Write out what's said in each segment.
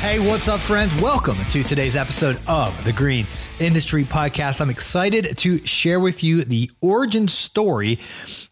Hey, what's up, friends? Welcome to today's episode of the Green Industry Podcast. I'm excited to share with you the origin story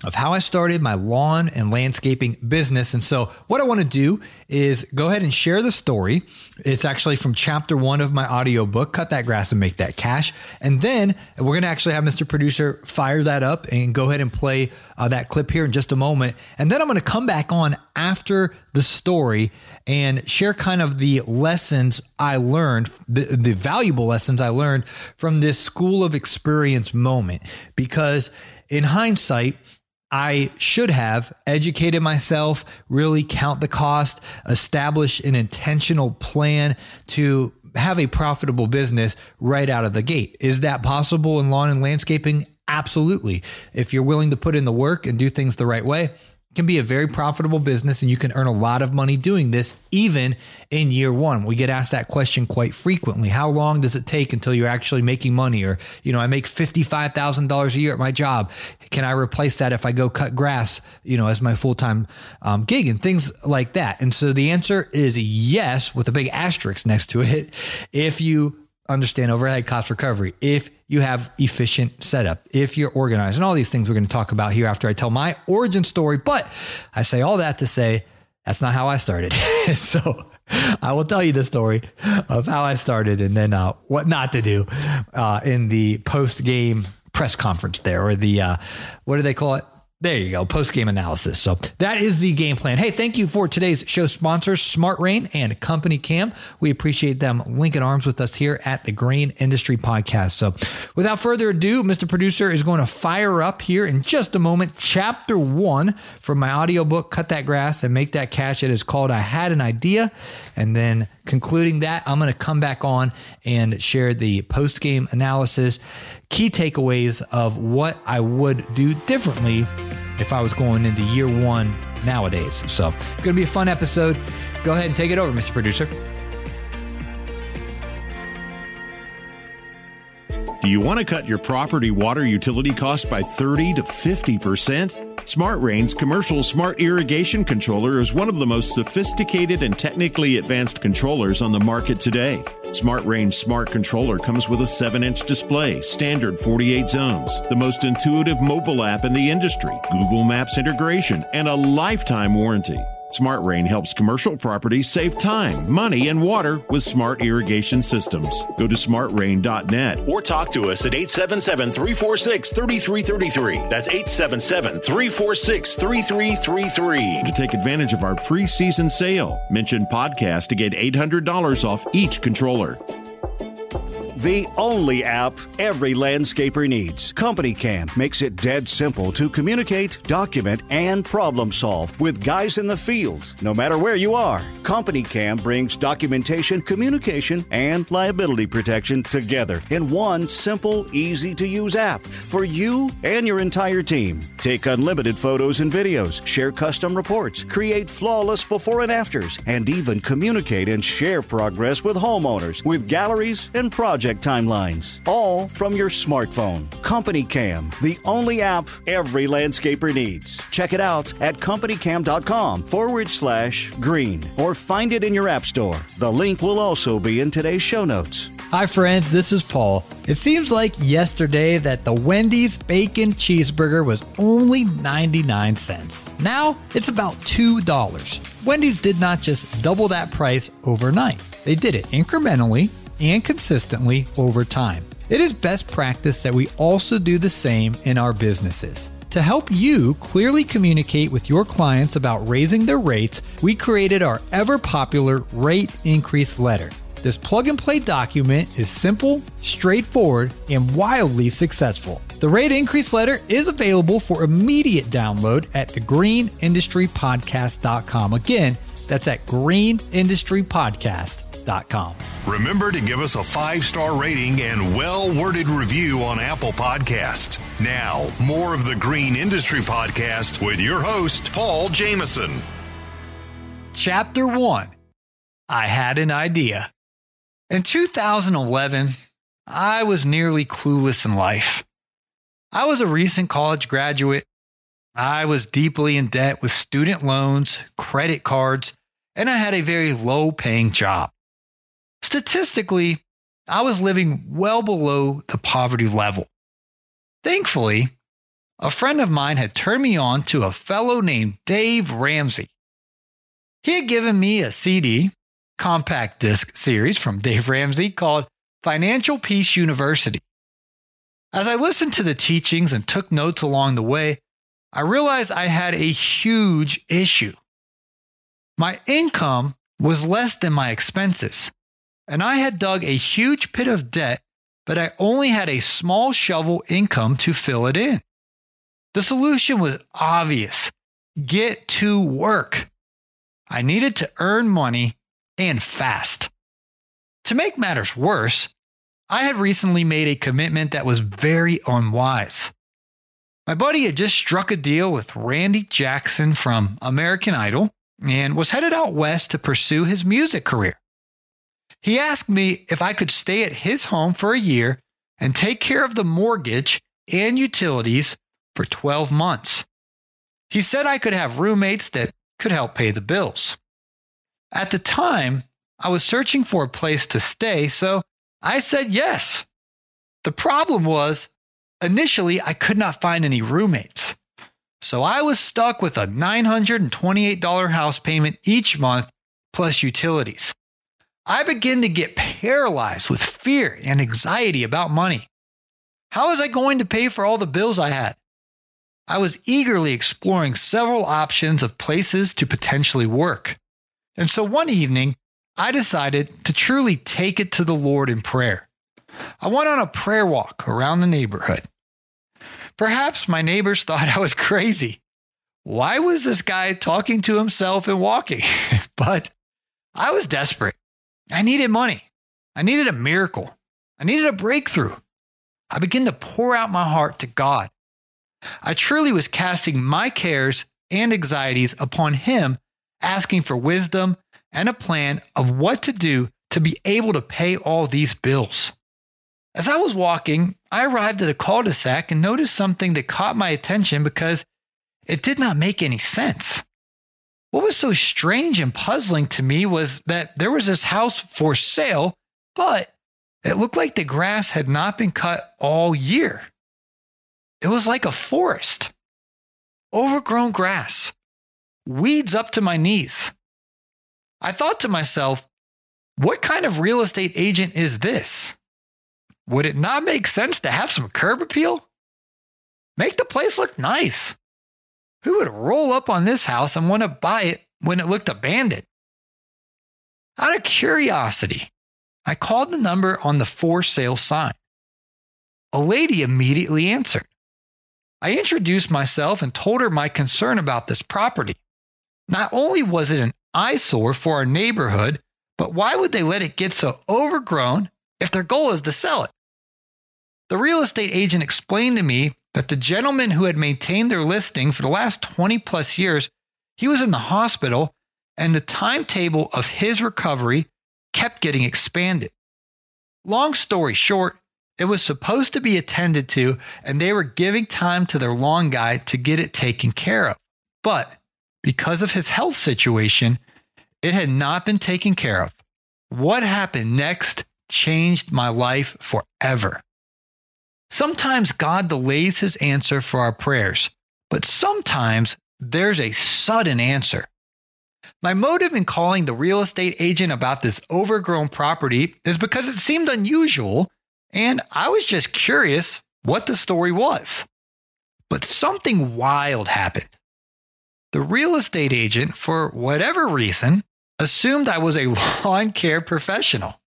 of how I started my lawn and landscaping business. And so, what I want to do is go ahead and share the story. It's actually from chapter one of my audiobook, Cut That Grass and Make That Cash. And then we're going to actually have Mr. Producer fire that up and go ahead and play uh, that clip here in just a moment. And then I'm going to come back on after the story and share kind of the lessons I learned, the, the valuable lessons I learned from this school of experience moment. Because in hindsight, I should have educated myself, really count the cost, establish an intentional plan to have a profitable business right out of the gate. Is that possible in lawn and landscaping? Absolutely. If you're willing to put in the work and do things the right way, can be a very profitable business and you can earn a lot of money doing this even in year one. We get asked that question quite frequently. How long does it take until you're actually making money? Or, you know, I make $55,000 a year at my job. Can I replace that if I go cut grass, you know, as my full time um, gig and things like that? And so the answer is yes, with a big asterisk next to it. If you understand overhead cost recovery, if you have efficient setup, if you're organized, and all these things we're going to talk about here after I tell my origin story. But I say all that to say that's not how I started. so I will tell you the story of how I started and then uh, what not to do uh, in the post game press conference there, or the uh, what do they call it? There you go, post game analysis. So that is the game plan. Hey, thank you for today's show sponsors, Smart Rain and Company Cam. We appreciate them linking arms with us here at the Green Industry Podcast. So without further ado, Mr. Producer is going to fire up here in just a moment. Chapter one from my audiobook, Cut That Grass and Make That Cash. It is called I Had an Idea. And then concluding that, I'm going to come back on and share the post game analysis, key takeaways of what I would do differently if I was going into year one nowadays. So it's going to be a fun episode. Go ahead and take it over, Mr. Producer. Do you want to cut your property water utility cost by 30 to 50%? Smart Rain's commercial smart irrigation controller is one of the most sophisticated and technically advanced controllers on the market today. Smart Rain's Smart Controller comes with a 7 inch display, standard 48 zones, the most intuitive mobile app in the industry, Google Maps integration, and a lifetime warranty. Smart Rain helps commercial properties save time, money, and water with smart irrigation systems. Go to smartrain.net or talk to us at 877 346 3333. That's 877 346 3333. to take advantage of our preseason sale. Mention podcast to get $800 off each controller. The only app every landscaper needs. Company Cam makes it dead simple to communicate, document, and problem solve with guys in the field, no matter where you are. Company Cam brings documentation, communication, and liability protection together in one simple, easy to use app for you and your entire team. Take unlimited photos and videos, share custom reports, create flawless before and afters, and even communicate and share progress with homeowners with galleries and project timelines, all from your smartphone. Company Cam, the only app every landscaper needs. Check it out at companycam.com forward slash green or find it in your app store. The link will also be in today's show notes. Hi, friends, this is Paul. It seems like yesterday that the Wendy's bacon cheeseburger was only 99 cents. Now it's about $2. Wendy's did not just double that price overnight, they did it incrementally and consistently over time. It is best practice that we also do the same in our businesses. To help you clearly communicate with your clients about raising their rates, we created our ever popular rate increase letter. This plug and play document is simple, straightforward, and wildly successful. The rate increase letter is available for immediate download at thegreenindustrypodcast.com. Again, that's at greenindustrypodcast.com. Remember to give us a five star rating and well worded review on Apple Podcasts. Now, more of the Green Industry Podcast with your host, Paul Jameson. Chapter 1 I had an idea. In 2011, I was nearly clueless in life. I was a recent college graduate. I was deeply in debt with student loans, credit cards, and I had a very low paying job. Statistically, I was living well below the poverty level. Thankfully, a friend of mine had turned me on to a fellow named Dave Ramsey. He had given me a CD compact disc series from Dave Ramsey called Financial Peace University. As I listened to the teachings and took notes along the way, I realized I had a huge issue. My income was less than my expenses, and I had dug a huge pit of debt, but I only had a small shovel income to fill it in. The solution was obvious get to work. I needed to earn money and fast. To make matters worse, I had recently made a commitment that was very unwise. My buddy had just struck a deal with Randy Jackson from American Idol and was headed out west to pursue his music career. He asked me if I could stay at his home for a year and take care of the mortgage and utilities for 12 months. He said I could have roommates that could help pay the bills. At the time, I was searching for a place to stay, so I said yes. The problem was, initially, I could not find any roommates. So I was stuck with a $928 house payment each month plus utilities. I began to get paralyzed with fear and anxiety about money. How was I going to pay for all the bills I had? I was eagerly exploring several options of places to potentially work. And so one evening, I decided to truly take it to the Lord in prayer. I went on a prayer walk around the neighborhood. Perhaps my neighbors thought I was crazy. Why was this guy talking to himself and walking? but I was desperate. I needed money. I needed a miracle. I needed a breakthrough. I began to pour out my heart to God. I truly was casting my cares and anxieties upon Him asking for wisdom and a plan of what to do to be able to pay all these bills. As I was walking, I arrived at a cul de sac and noticed something that caught my attention because it did not make any sense. What was so strange and puzzling to me was that there was this house for sale, but it looked like the grass had not been cut all year. It was like a forest, overgrown grass weeds up to my knees. I thought to myself, what kind of real estate agent is this? Would it not make sense to have some curb appeal? Make the place look nice. Who would roll up on this house and want to buy it when it looked abandoned? Out of curiosity, I called the number on the for sale sign. A lady immediately answered. I introduced myself and told her my concern about this property. Not only was it an eyesore for our neighborhood, but why would they let it get so overgrown if their goal is to sell it? The real estate agent explained to me that the gentleman who had maintained their listing for the last 20 plus years, he was in the hospital and the timetable of his recovery kept getting expanded. Long story short, it was supposed to be attended to and they were giving time to their lawn guy to get it taken care of. But because of his health situation, it had not been taken care of. What happened next changed my life forever. Sometimes God delays his answer for our prayers, but sometimes there's a sudden answer. My motive in calling the real estate agent about this overgrown property is because it seemed unusual, and I was just curious what the story was. But something wild happened. The real estate agent, for whatever reason, assumed I was a lawn care professional.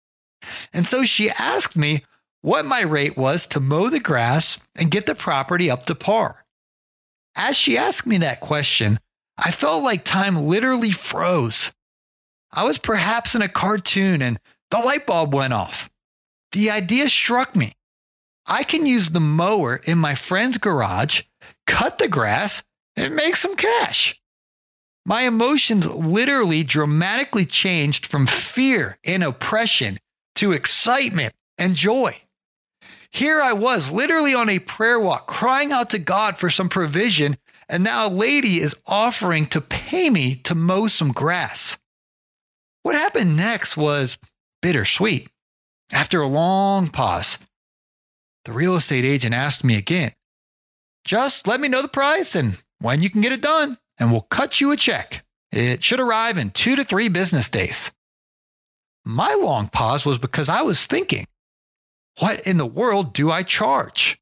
And so she asked me what my rate was to mow the grass and get the property up to par. As she asked me that question, I felt like time literally froze. I was perhaps in a cartoon and the light bulb went off. The idea struck me. I can use the mower in my friend's garage, cut the grass, and make some cash. My emotions literally dramatically changed from fear and oppression to excitement and joy. Here I was, literally on a prayer walk, crying out to God for some provision, and now a lady is offering to pay me to mow some grass. What happened next was bittersweet. After a long pause, the real estate agent asked me again, Just let me know the price and when you can get it done, and we'll cut you a check. It should arrive in two to three business days. My long pause was because I was thinking, what in the world do I charge?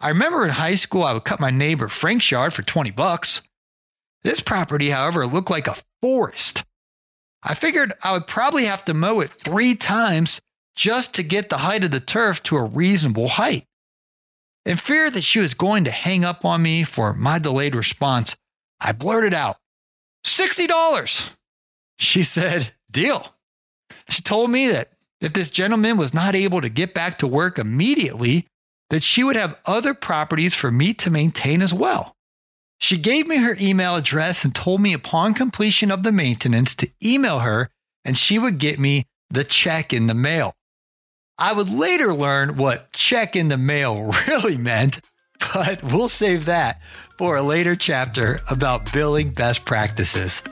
I remember in high school, I would cut my neighbor Frank's yard for 20 bucks. This property, however, looked like a forest. I figured I would probably have to mow it three times just to get the height of the turf to a reasonable height. In fear that she was going to hang up on me for my delayed response, I blurted out, $60. She said, Deal. She told me that if this gentleman was not able to get back to work immediately, that she would have other properties for me to maintain as well. She gave me her email address and told me upon completion of the maintenance to email her and she would get me the check in the mail. I would later learn what check in the mail really meant, but we'll save that for a later chapter about billing best practices.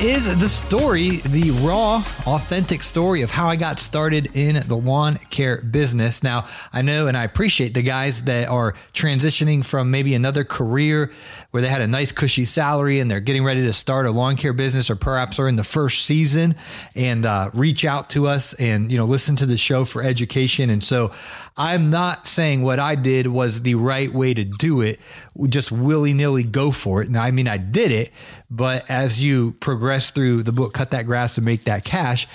Is the story, the raw, authentic story of how I got started in the lawn care business. Now, I know and I appreciate the guys that are transitioning from maybe another career where they had a nice, cushy salary and they're getting ready to start a lawn care business or perhaps are in the first season and uh, reach out to us and, you know, listen to the show for education. And so I'm not saying what I did was the right way to do it, just willy nilly go for it. Now, I mean, I did it but as you progress through the book, Cut That Grass and Make That Cash,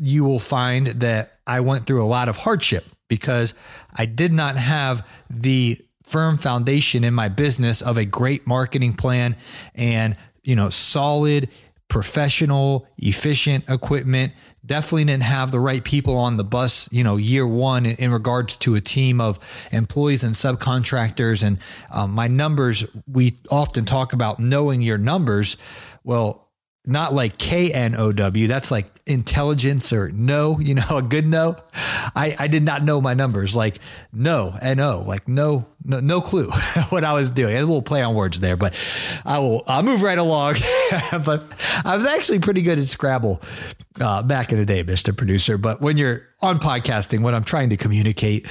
you will find that I went through a lot of hardship because I did not have the firm foundation in my business of a great marketing plan and, you know, solid, professional, efficient equipment definitely didn't have the right people on the bus, you know, year one in, in regards to a team of employees and subcontractors. And um, my numbers, we often talk about knowing your numbers. Well, not like K N O W. That's like intelligence or no, you know, a good no. I, I did not know my numbers like no, N O, like no, no, no clue what I was doing. Little play on words there, but I will, I'll move right along. but I was actually pretty good at Scrabble uh, back in the day, Mr. Producer. But when you're on podcasting, what I'm trying to communicate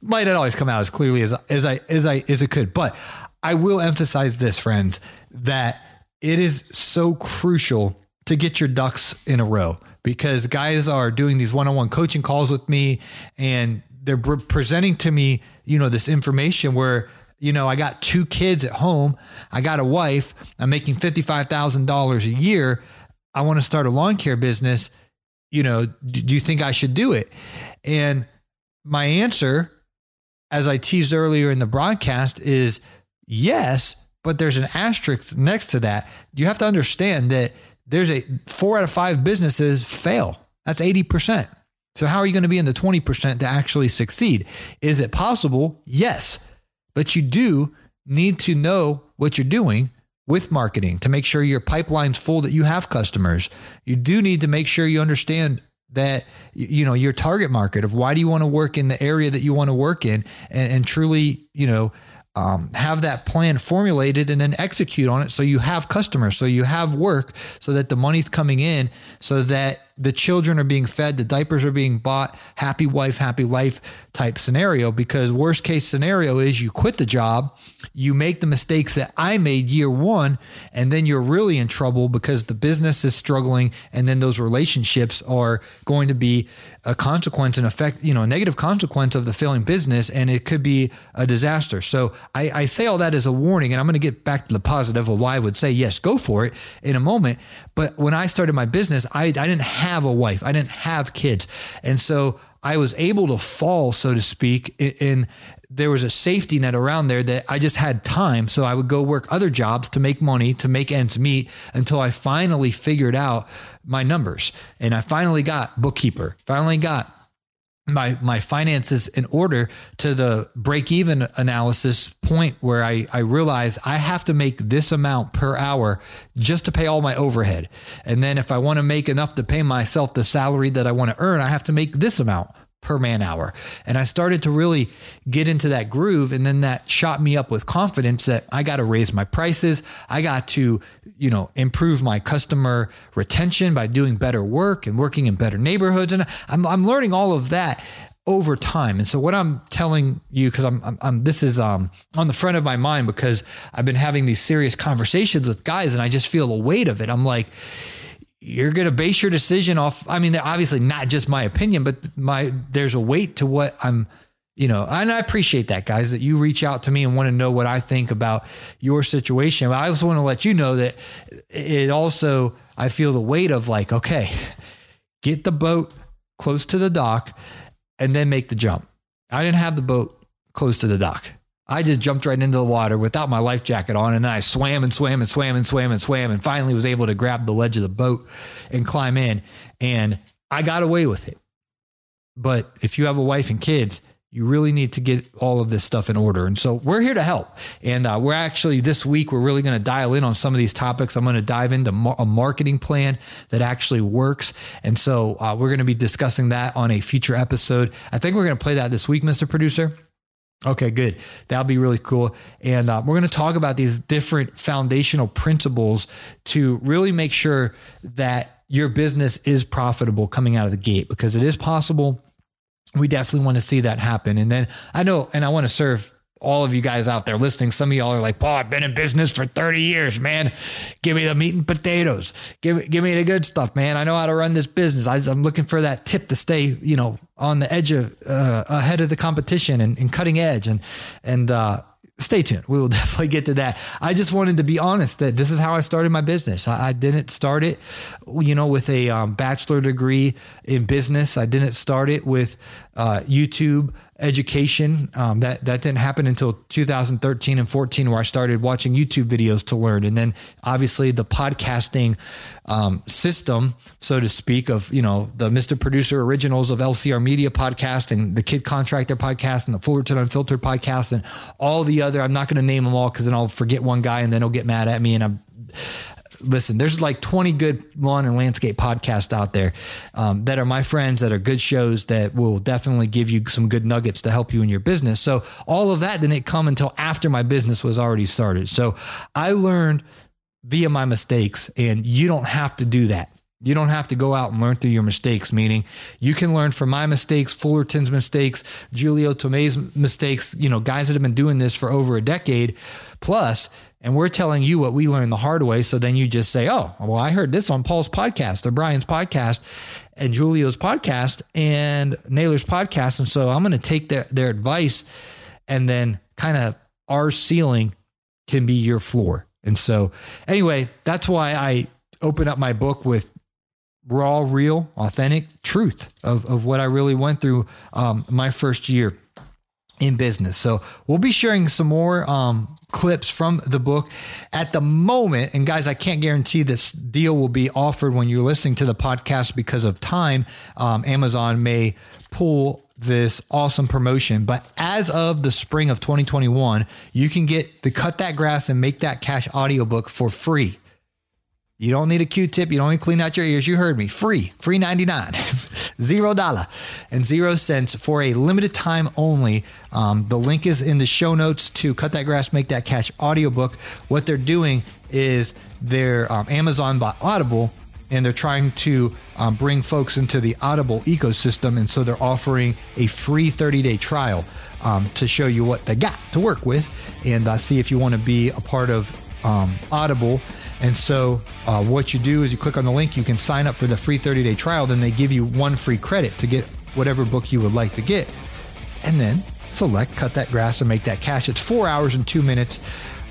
might not always come out as clearly as, as I, as I, as it could. But I will emphasize this, friends, that it is so crucial to get your ducks in a row because guys are doing these one-on-one coaching calls with me and they're presenting to me, you know, this information where you know, I got two kids at home. I got a wife. I'm making $55,000 a year. I want to start a lawn care business. You know, do you think I should do it? And my answer, as I teased earlier in the broadcast, is yes, but there's an asterisk next to that. You have to understand that there's a four out of five businesses fail. That's 80%. So, how are you going to be in the 20% to actually succeed? Is it possible? Yes. But you do need to know what you're doing with marketing to make sure your pipeline's full that you have customers. You do need to make sure you understand that you know your target market of why do you want to work in the area that you want to work in and, and truly you know um, have that plan formulated and then execute on it. So you have customers so you have work so that the money's coming in so that the children are being fed the diapers are being bought happy wife happy life type scenario because worst case scenario is you quit the job you make the mistakes that i made year one and then you're really in trouble because the business is struggling and then those relationships are going to be a consequence and effect you know a negative consequence of the failing business and it could be a disaster. So I, I say all that as a warning and i'm going to get back to the positive of why i would say yes go for it in a moment but when i started my business i, I didn't have a wife i didn't have kids and so i was able to fall so to speak in, there was a safety net around there that I just had time. So I would go work other jobs to make money, to make ends meet until I finally figured out my numbers. And I finally got bookkeeper, finally got my my finances in order to the break even analysis point where I, I realize I have to make this amount per hour just to pay all my overhead. And then if I want to make enough to pay myself the salary that I want to earn, I have to make this amount per man hour. And I started to really get into that groove. And then that shot me up with confidence that I got to raise my prices. I got to, you know, improve my customer retention by doing better work and working in better neighborhoods. And I'm, I'm learning all of that over time. And so what I'm telling you, because I'm, I'm, I'm, this is um, on the front of my mind because I've been having these serious conversations with guys and I just feel the weight of it. I'm like, you're going to base your decision off i mean obviously not just my opinion but my there's a weight to what i'm you know and i appreciate that guys that you reach out to me and want to know what i think about your situation. But i also want to let you know that it also i feel the weight of like okay get the boat close to the dock and then make the jump. I didn't have the boat close to the dock I just jumped right into the water without my life jacket on. And then I swam and swam and swam and swam and swam and finally was able to grab the ledge of the boat and climb in. And I got away with it. But if you have a wife and kids, you really need to get all of this stuff in order. And so we're here to help. And uh, we're actually, this week, we're really going to dial in on some of these topics. I'm going to dive into mar- a marketing plan that actually works. And so uh, we're going to be discussing that on a future episode. I think we're going to play that this week, Mr. Producer. Okay, good. That'll be really cool. And uh, we're going to talk about these different foundational principles to really make sure that your business is profitable coming out of the gate because it is possible. We definitely want to see that happen. And then I know, and I want to serve all of you guys out there listening, some of y'all are like, Paul, I've been in business for 30 years, man. Give me the meat and potatoes. Give give me the good stuff, man. I know how to run this business. I, am looking for that tip to stay, you know, on the edge of, uh, ahead of the competition and, and cutting edge. And, and, uh, stay tuned. We will definitely get to that. I just wanted to be honest that this is how I started my business. I, I didn't start it, you know, with a um, bachelor degree in business. I didn't start it with uh, YouTube education. Um, that that didn't happen until 2013 and 14, where I started watching YouTube videos to learn, and then obviously the podcasting um, system, so to speak, of you know the Mr. Producer originals of LCR Media podcast and the Kid Contractor podcast and the Fullerton Unfiltered podcast and all the other. I'm not going to name them all because then I'll forget one guy and then he'll get mad at me and I'm listen, there's like 20 good lawn and landscape podcasts out there um, that are my friends that are good shows that will definitely give you some good nuggets to help you in your business. So all of that didn't come until after my business was already started. So I learned via my mistakes, and you don't have to do that. You don't have to go out and learn through your mistakes, meaning you can learn from my mistakes, Fullerton's mistakes, Julio Tome's mistakes, you know, guys that have been doing this for over a decade plus and we're telling you what we learned the hard way. So then you just say, oh, well, I heard this on Paul's podcast or Brian's podcast and Julio's podcast and Naylor's podcast. And so I'm going to take their, their advice and then kind of our ceiling can be your floor. And so, anyway, that's why I open up my book with raw, real, authentic truth of, of what I really went through um, my first year in business. So we'll be sharing some more um, clips from the book at the moment. And guys, I can't guarantee this deal will be offered when you're listening to the podcast because of time. Um, Amazon may pull this awesome promotion. But as of the spring of 2021, you can get the Cut That Grass and Make That Cash audiobook for free. You don't need a Q-tip. You don't need to clean out your ears. You heard me. Free, free 99, zero dollar and zero cents for a limited time only. Um, the link is in the show notes to Cut That Grass, Make That Cash audiobook. What they're doing is they're um, Amazon by Audible and they're trying to um, bring folks into the Audible ecosystem. And so they're offering a free 30 day trial um, to show you what they got to work with and uh, see if you want to be a part of um, Audible. And so, uh, what you do is you click on the link, you can sign up for the free 30 day trial, then they give you one free credit to get whatever book you would like to get. And then select Cut That Grass and Make That Cash. It's four hours and two minutes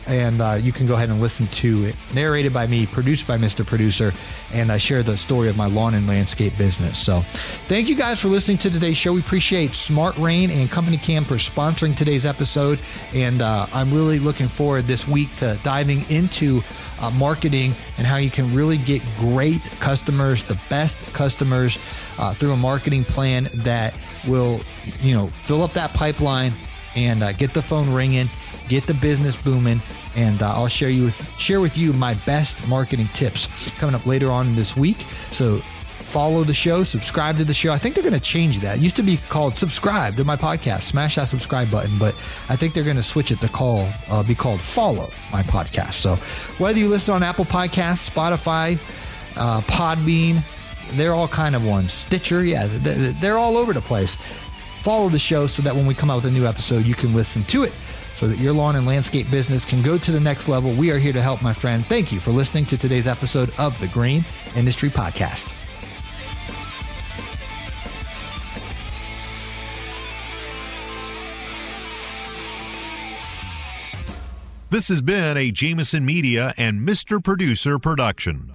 and uh, you can go ahead and listen to it. Narrated by me, produced by Mr. Producer, and I share the story of my lawn and landscape business. So, thank you guys for listening to today's show. We appreciate Smart Rain and Company Cam for sponsoring today's episode, and uh, I'm really looking forward this week to diving into uh, marketing and how you can really get great customers, the best customers, uh, through a marketing plan that will, you know, fill up that pipeline and uh, get the phone ringing get the business booming, and uh, I'll share you with, share with you my best marketing tips coming up later on this week. So follow the show, subscribe to the show. I think they're going to change that. It used to be called subscribe to my podcast. Smash that subscribe button, but I think they're going to switch it to call uh, be called follow my podcast. So whether you listen on Apple Podcasts, Spotify, uh, Podbean, they're all kind of ones. Stitcher, yeah, they're all over the place. Follow the show so that when we come out with a new episode, you can listen to it so that your lawn and landscape business can go to the next level. We are here to help, my friend. Thank you for listening to today's episode of the Green Industry Podcast. This has been a Jameson Media and Mr. Producer production.